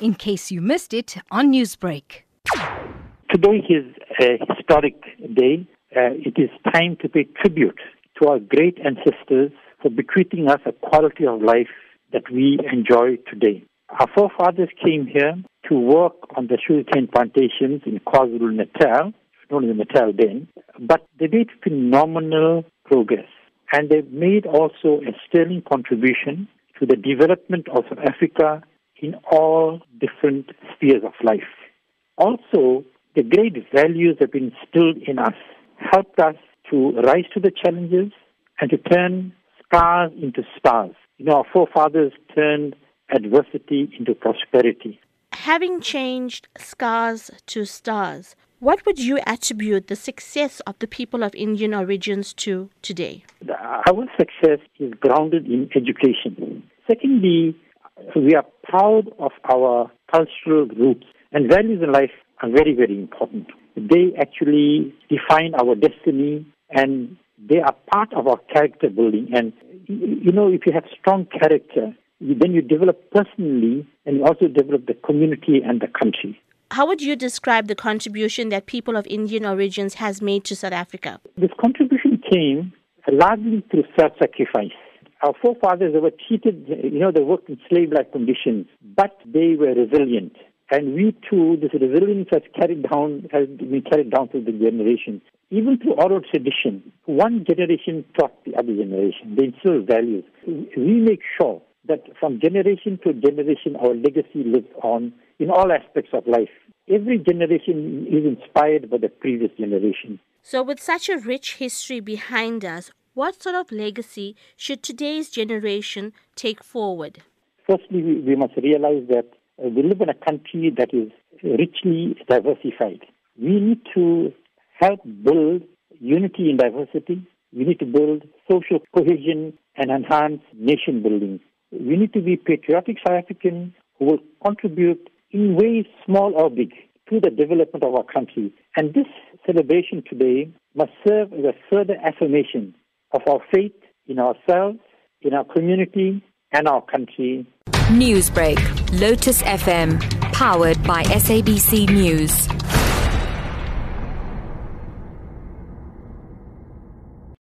in case you missed it on Newsbreak. Today is a historic day. Uh, it is time to pay tribute to our great ancestors for bequeathing us a quality of life that we enjoy today. Our forefathers came here to work on the sugarcane plantations in KwaZulu Natal, known as Natal then, but they made phenomenal progress. And they made also a sterling contribution to the development of Africa in all different spheres of life. Also, the great values have been instilled in us, helped us to rise to the challenges and to turn scars into stars. You know, our forefathers turned adversity into prosperity. Having changed scars to stars, what would you attribute the success of the people of Indian origins to today? Our success is grounded in education. Secondly, we are proud of our cultural roots and values in life are very, very important. They actually define our destiny and they are part of our character building. And, you know, if you have strong character, then you develop personally and you also develop the community and the country. How would you describe the contribution that people of Indian origins has made to South Africa? This contribution came largely through self-sacrifice. Our forefathers were treated, you know, they worked in slave-like conditions, but they were resilient. And we too, this resilience has carried down, has been carried down through the generations. Even through oral tradition, one generation taught the other generation. They instill values. We make sure that from generation to generation, our legacy lives on in all aspects of life. Every generation is inspired by the previous generation. So, with such a rich history behind us, what sort of legacy should today's generation take forward? Firstly, we must realize that uh, we live in a country that is richly diversified. We need to help build unity in diversity. We need to build social cohesion and enhance nation building. We need to be patriotic South Africans who will contribute in ways small or big to the development of our country. And this celebration today must serve as a further affirmation of our faith in ourselves, in our community, and our country. Newsbreak, Lotus FM, powered by SABC News.